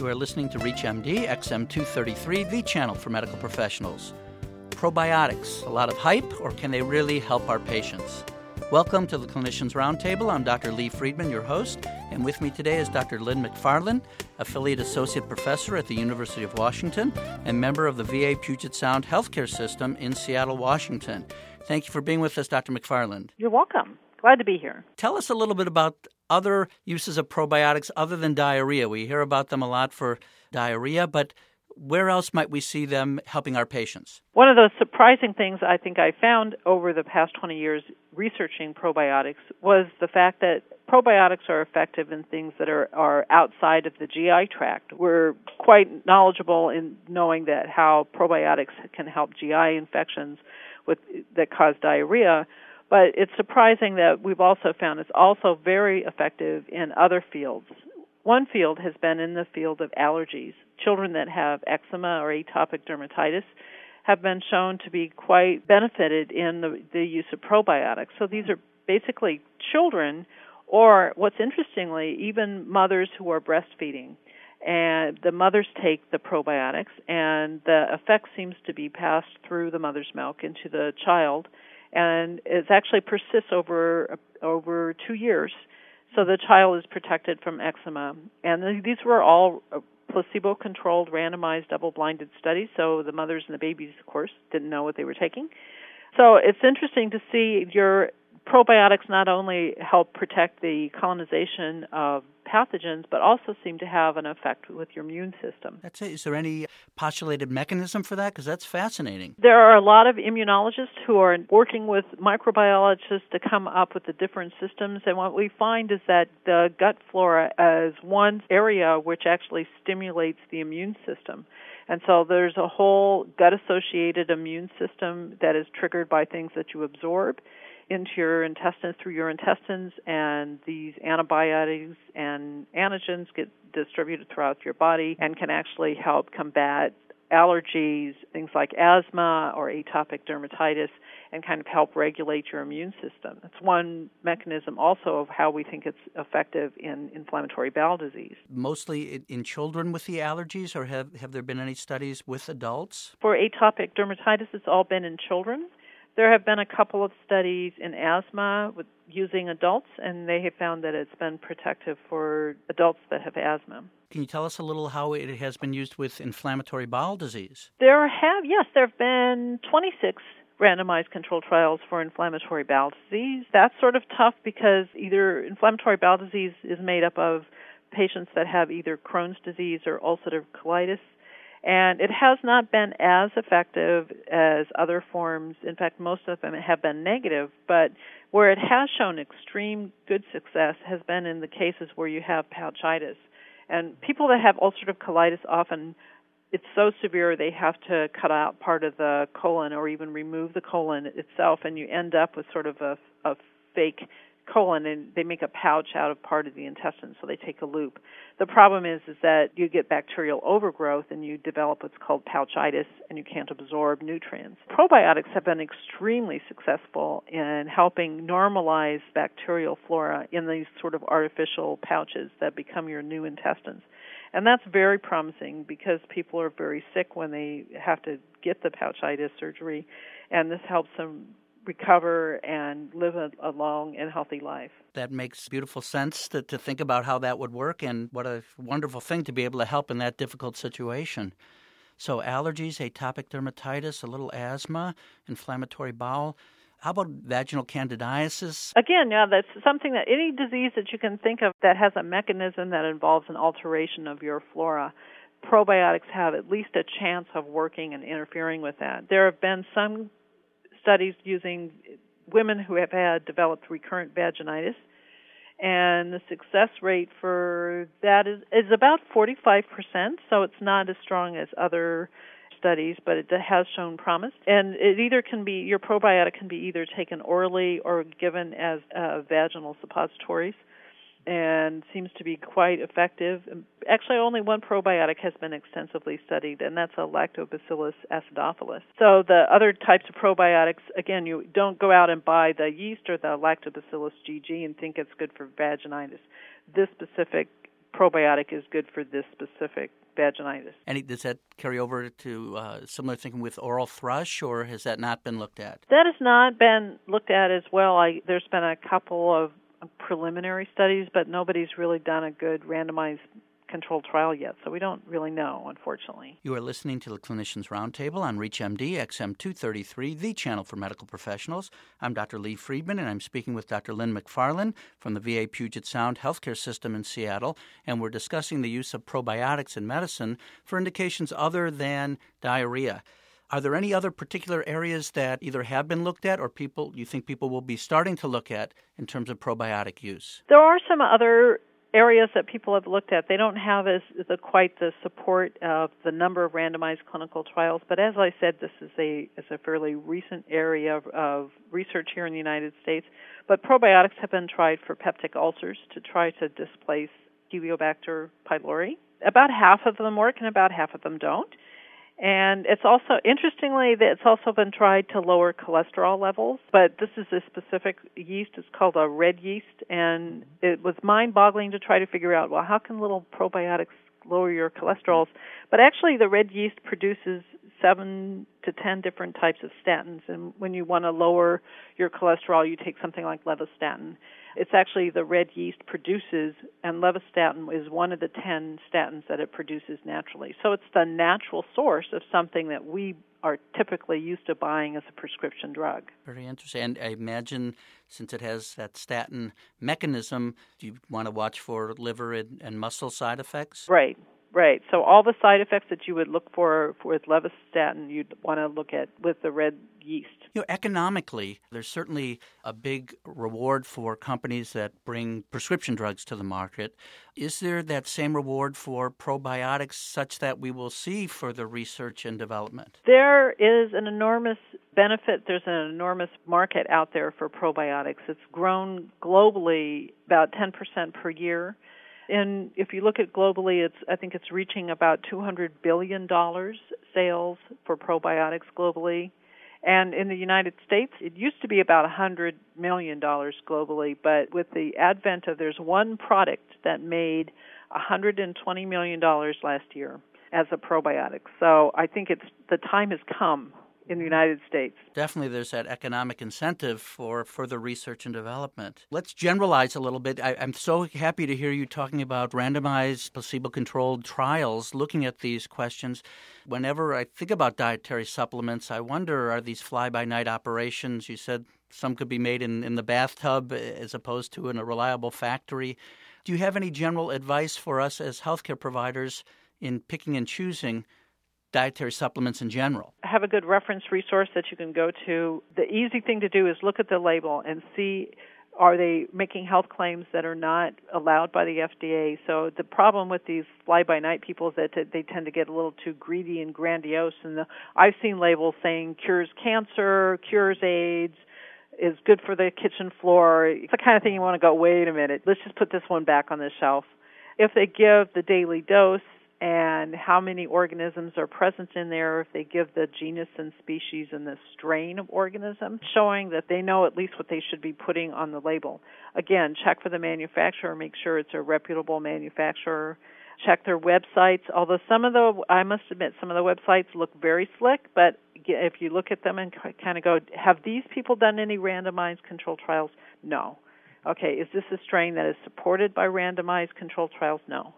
You are listening to ReachMD XM233, the channel for medical professionals. Probiotics, a lot of hype, or can they really help our patients? Welcome to the Clinicians Roundtable. I'm Dr. Lee Friedman, your host, and with me today is Dr. Lynn McFarland, Affiliate Associate Professor at the University of Washington and member of the VA Puget Sound Healthcare System in Seattle, Washington. Thank you for being with us, Dr. McFarland. You're welcome. Glad to be here. Tell us a little bit about other uses of probiotics other than diarrhea. We hear about them a lot for diarrhea, but where else might we see them helping our patients? One of the surprising things I think I found over the past 20 years researching probiotics was the fact that probiotics are effective in things that are, are outside of the GI tract. We're quite knowledgeable in knowing that how probiotics can help GI infections with that cause diarrhea, but it's surprising that we've also found it's also very effective in other fields. One field has been in the field of allergies children that have eczema or atopic dermatitis have been shown to be quite benefited in the, the use of probiotics. So these are basically children, or what's interestingly, even mothers who are breastfeeding. And the mothers take the probiotics, and the effect seems to be passed through the mother's milk into the child, and it actually persists over over two years. So the child is protected from eczema, and these were all uh, placebo controlled randomized double blinded studies. so the mothers and the babies of course didn't know what they were taking so it's interesting to see your probiotics not only help protect the colonization of pathogens, but also seem to have an effect with your immune system. That's it. Is there any postulated mechanism for that? Because that's fascinating. There are a lot of immunologists who are working with microbiologists to come up with the different systems, and what we find is that the gut flora is one area which actually stimulates the immune system. And so there's a whole gut associated immune system that is triggered by things that you absorb into your intestines through your intestines, and these antibiotics and antigens get distributed throughout your body and can actually help combat allergies, things like asthma or atopic dermatitis, and kind of help regulate your immune system. That's one mechanism also of how we think it's effective in inflammatory bowel disease. Mostly in children with the allergies, or have, have there been any studies with adults? For atopic dermatitis, it's all been in children. There have been a couple of studies in asthma with using adults, and they have found that it's been protective for adults that have asthma. Can you tell us a little how it has been used with inflammatory bowel disease? There have, yes, there have been 26 randomized controlled trials for inflammatory bowel disease. That's sort of tough because either inflammatory bowel disease is made up of patients that have either Crohn's disease or ulcerative colitis and it has not been as effective as other forms. In fact, most of them have been negative, but where it has shown extreme good success has been in the cases where you have pouchitis. And people that have ulcerative colitis often it's so severe they have to cut out part of the colon or even remove the colon itself and you end up with sort of a, a fake colon and they make a pouch out of part of the intestine so they take a loop. The problem is is that you get bacterial overgrowth and you develop what's called pouchitis and you can't absorb nutrients. Probiotics have been extremely successful in helping normalize bacterial flora in these sort of artificial pouches that become your new intestines. And that's very promising because people are very sick when they have to get the pouchitis surgery and this helps them recover and live a, a, long and healthy life. That makes beautiful sense to, to think about how that would work, and what a wonderful thing to be able to help in that difficult situation. So, allergies, atopic dermatitis, a little asthma, inflammatory bowel. How about vaginal candidiasis? Again, yeah, that's something that any disease that you can think of that has a mechanism that involves an alteration of your flora probiotics have at least a chance of working and interfering with that. There have been some studies using women who have had developed recurrent vaginitis and the success rate for that is is about 45%, so it's not as strong as other studies, but it has shown promise. And it either can be your probiotic can be either taken orally or given as uh, vaginal suppositories and seems to be quite effective. Actually, only one probiotic has been extensively studied, and that's a Lactobacillus acidophilus. So the other types of probiotics, again, you don't go out and buy the yeast or the Lactobacillus GG and think it's good for vaginitis. This specific probiotic is good for this specific vaginitis. And does that carry over to uh, similar thinking with oral thrush, or has that not been looked at? That has not been looked at as well. I, there's been a couple of preliminary studies, but nobody's really done a good randomized controlled trial yet, so we don't really know, unfortunately. You are listening to the Clinicians Roundtable on ReachMD XM233, the channel for medical professionals. I'm Dr. Lee Friedman, and I'm speaking with Dr. Lynn McFarland from the VA Puget Sound Healthcare System in Seattle, and we're discussing the use of probiotics in medicine for indications other than diarrhea. Are there any other particular areas that either have been looked at or people you think people will be starting to look at in terms of probiotic use? There are some other areas that people have looked at. They don't have as the, quite the support of the number of randomized clinical trials, but as I said, this is a is a fairly recent area of, of research here in the United States. But probiotics have been tried for peptic ulcers to try to displace Helicobacter pylori. About half of them work, and about half of them don't. And it's also interestingly that it's also been tried to lower cholesterol levels, but this is a specific yeast. It's called a red yeast, and it was mind-boggling to try to figure out well how can little probiotics lower your cholesterols? But actually, the red yeast produces seven to ten different types of statins, and when you want to lower your cholesterol, you take something like lovastatin. It's actually the red yeast produces, and lovastatin is one of the 10 statins that it produces naturally. So it's the natural source of something that we are typically used to buying as a prescription drug. Very interesting. And I imagine since it has that statin mechanism, do you want to watch for liver and, and muscle side effects? Right. Right. So all the side effects that you would look for with lovastatin, you'd want to look at with the red yeast. You know, economically, there's certainly a big reward for companies that bring prescription drugs to the market. Is there that same reward for probiotics such that we will see further research and development? There is an enormous benefit. There's an enormous market out there for probiotics. It's grown globally about 10% per year and if you look at globally, it's I think it's reaching about 200 billion dollars sales for probiotics globally. And in the United States, it used to be about 100 million dollars globally, but with the advent of there's one product that made 120 million dollars last year as a probiotic. So I think it's the time has come in the United States. Definitely, there's that economic incentive for further research and development. Let's generalize a little bit. I, am so happy to hear you talking about randomized, placebo controlled trials looking at these questions. Whenever I think about dietary supplements, I wonder are these fly by night operations? You said some could be made in, in the bathtub eh, as opposed to in a reliable factory. Do you have any general advice for us as healthcare providers in picking and choosing? Dietary supplements in general. Have a good reference resource that you can go to. The easy thing to do is look at the label and see are they making health claims that are not allowed by the FDA? So the problem with these fly by night people is that they tend to get a little too greedy and grandiose and the, I've seen labels saying cures cancer, cures AIDS, is good for the kitchen floor. It's the kind of thing you want to go, wait a minute, let's just put this one back on the shelf. If they give the daily dose, and how many organisms are present in there if they give the genus and species and the strain of organism, showing that they know at least what they should be putting on the label. Again, check for the manufacturer, make sure it's a reputable manufacturer. Check their websites. Although some of the, I must admit, some of the websites look very slick, but if you look at them and kind of go, have these people done any randomized controlled trials? No. Okay, is this a strain that is supported by randomized controlled trials? No.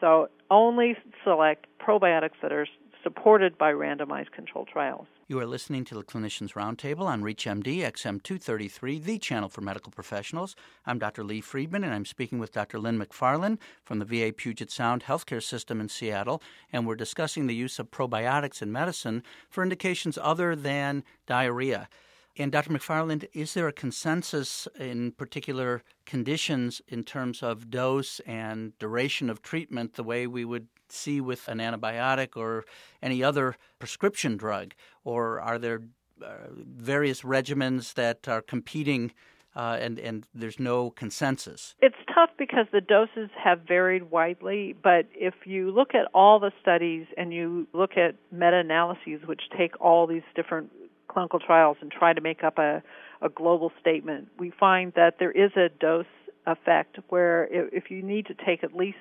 So only select probiotics that are supported by randomized controlled trials. You are listening to the Clinicians Roundtable on ReachMD XM233, the channel for medical professionals. I'm Dr. Lee Friedman, and I'm speaking with Dr. Lynn McFarland from the VA Puget Sound Healthcare System in Seattle, and we're discussing the use of probiotics in medicine for indications other than diarrhea. And Dr. McFarland, is there a consensus in particular conditions in terms of dose and duration of treatment, the way we would see with an antibiotic or any other prescription drug? Or are there uh, various regimens that are competing uh, and, and there's no consensus? It's tough because the doses have varied widely, but if you look at all the studies and you look at meta analyses, which take all these different clinical trials and try to make up a, a global statement, we find that there is a dose effect where if you need to take at least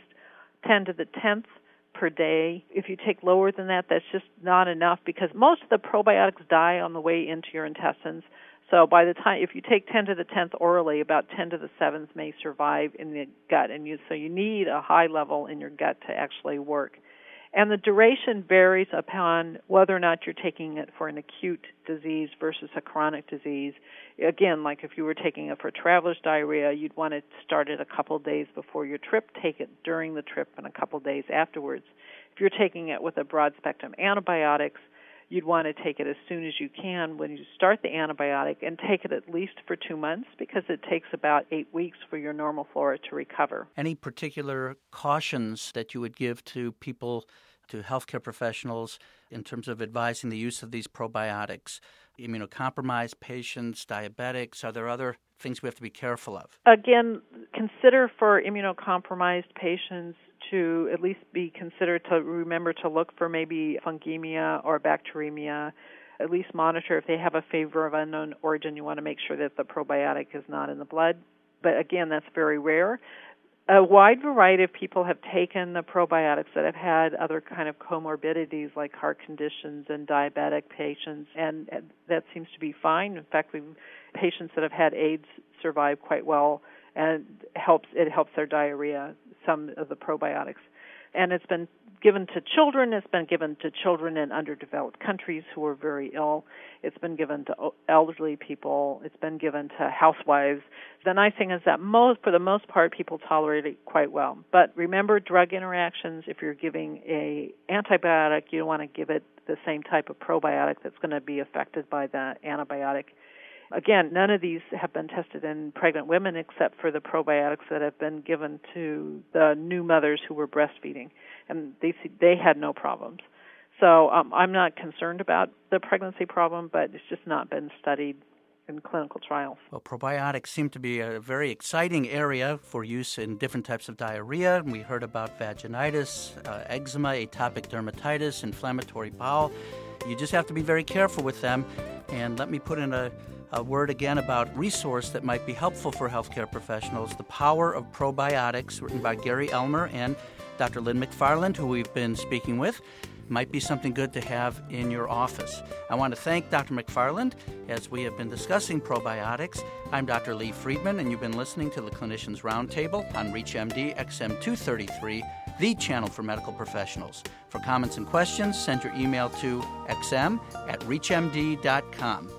10 to the 10th per day. If you take lower than that, that's just not enough because most of the probiotics die on the way into your intestines. So by the time if you take 10 to the 10th orally, about 10 to the 7th may survive in the gut and you so you need a high level in your gut to actually work. And the duration varies upon whether or not you're taking it for an acute disease versus a chronic disease. Again, like if you were taking it for traveler's diarrhea, you'd want to start it a couple of days before your trip, take it during the trip, and a couple of days afterwards. If you're taking it with a broad spectrum antibiotics, you'd want to take it as soon as you can when you start the antibiotic and take it at least for two months because it takes about eight weeks for your normal flora to recover. Any particular cautions that you would give to people, to healthcare professionals, in terms of advising the use of these probiotics? Immunocompromised patients, diabetics, are there other things we have to be careful of? Again, consider for immunocompromised patients to at least be considered to remember to look for maybe fungemia or bacteremia. At least monitor if they have a fever of unknown origin. You want to make sure that the probiotic is not in the blood. But again, that's very rare. A wide variety of people have taken the probiotics that have had other kind of comorbidities like heart conditions and diabetic patients, and that seems to be fine. In fact, we patients that have had AIDS survive quite well, and helps it helps their diarrhea some of the probiotics. And it's been given to children, it's been given to children in underdeveloped countries who are very ill, it's been given to elderly people, it's been given to housewives. The nice thing is that most for the most part people tolerate it quite well. But remember drug interactions, if you're giving a antibiotic, you don't want to give it the same type of probiotic that's going to be affected by the antibiotic Again, none of these have been tested in pregnant women except for the probiotics that have been given to the new mothers who were breastfeeding, and they they had no problems. So um, I'm not concerned about the pregnancy problem, but it's just not been studied in clinical trials. Well, probiotics seem to be a very exciting area for use in different types of diarrhea. We heard about vaginitis, uh, eczema, atopic dermatitis, inflammatory bowel. You just have to be very careful with them. And let me put in a a word again about resource that might be helpful for healthcare professionals The Power of Probiotics, written by Gary Elmer and Dr. Lynn McFarland, who we've been speaking with. Might be something good to have in your office. I want to thank Dr. McFarland as we have been discussing probiotics. I'm Dr. Lee Friedman, and you've been listening to the Clinicians Roundtable on ReachMD XM233, the channel for medical professionals. For comments and questions, send your email to xm at reachmd.com.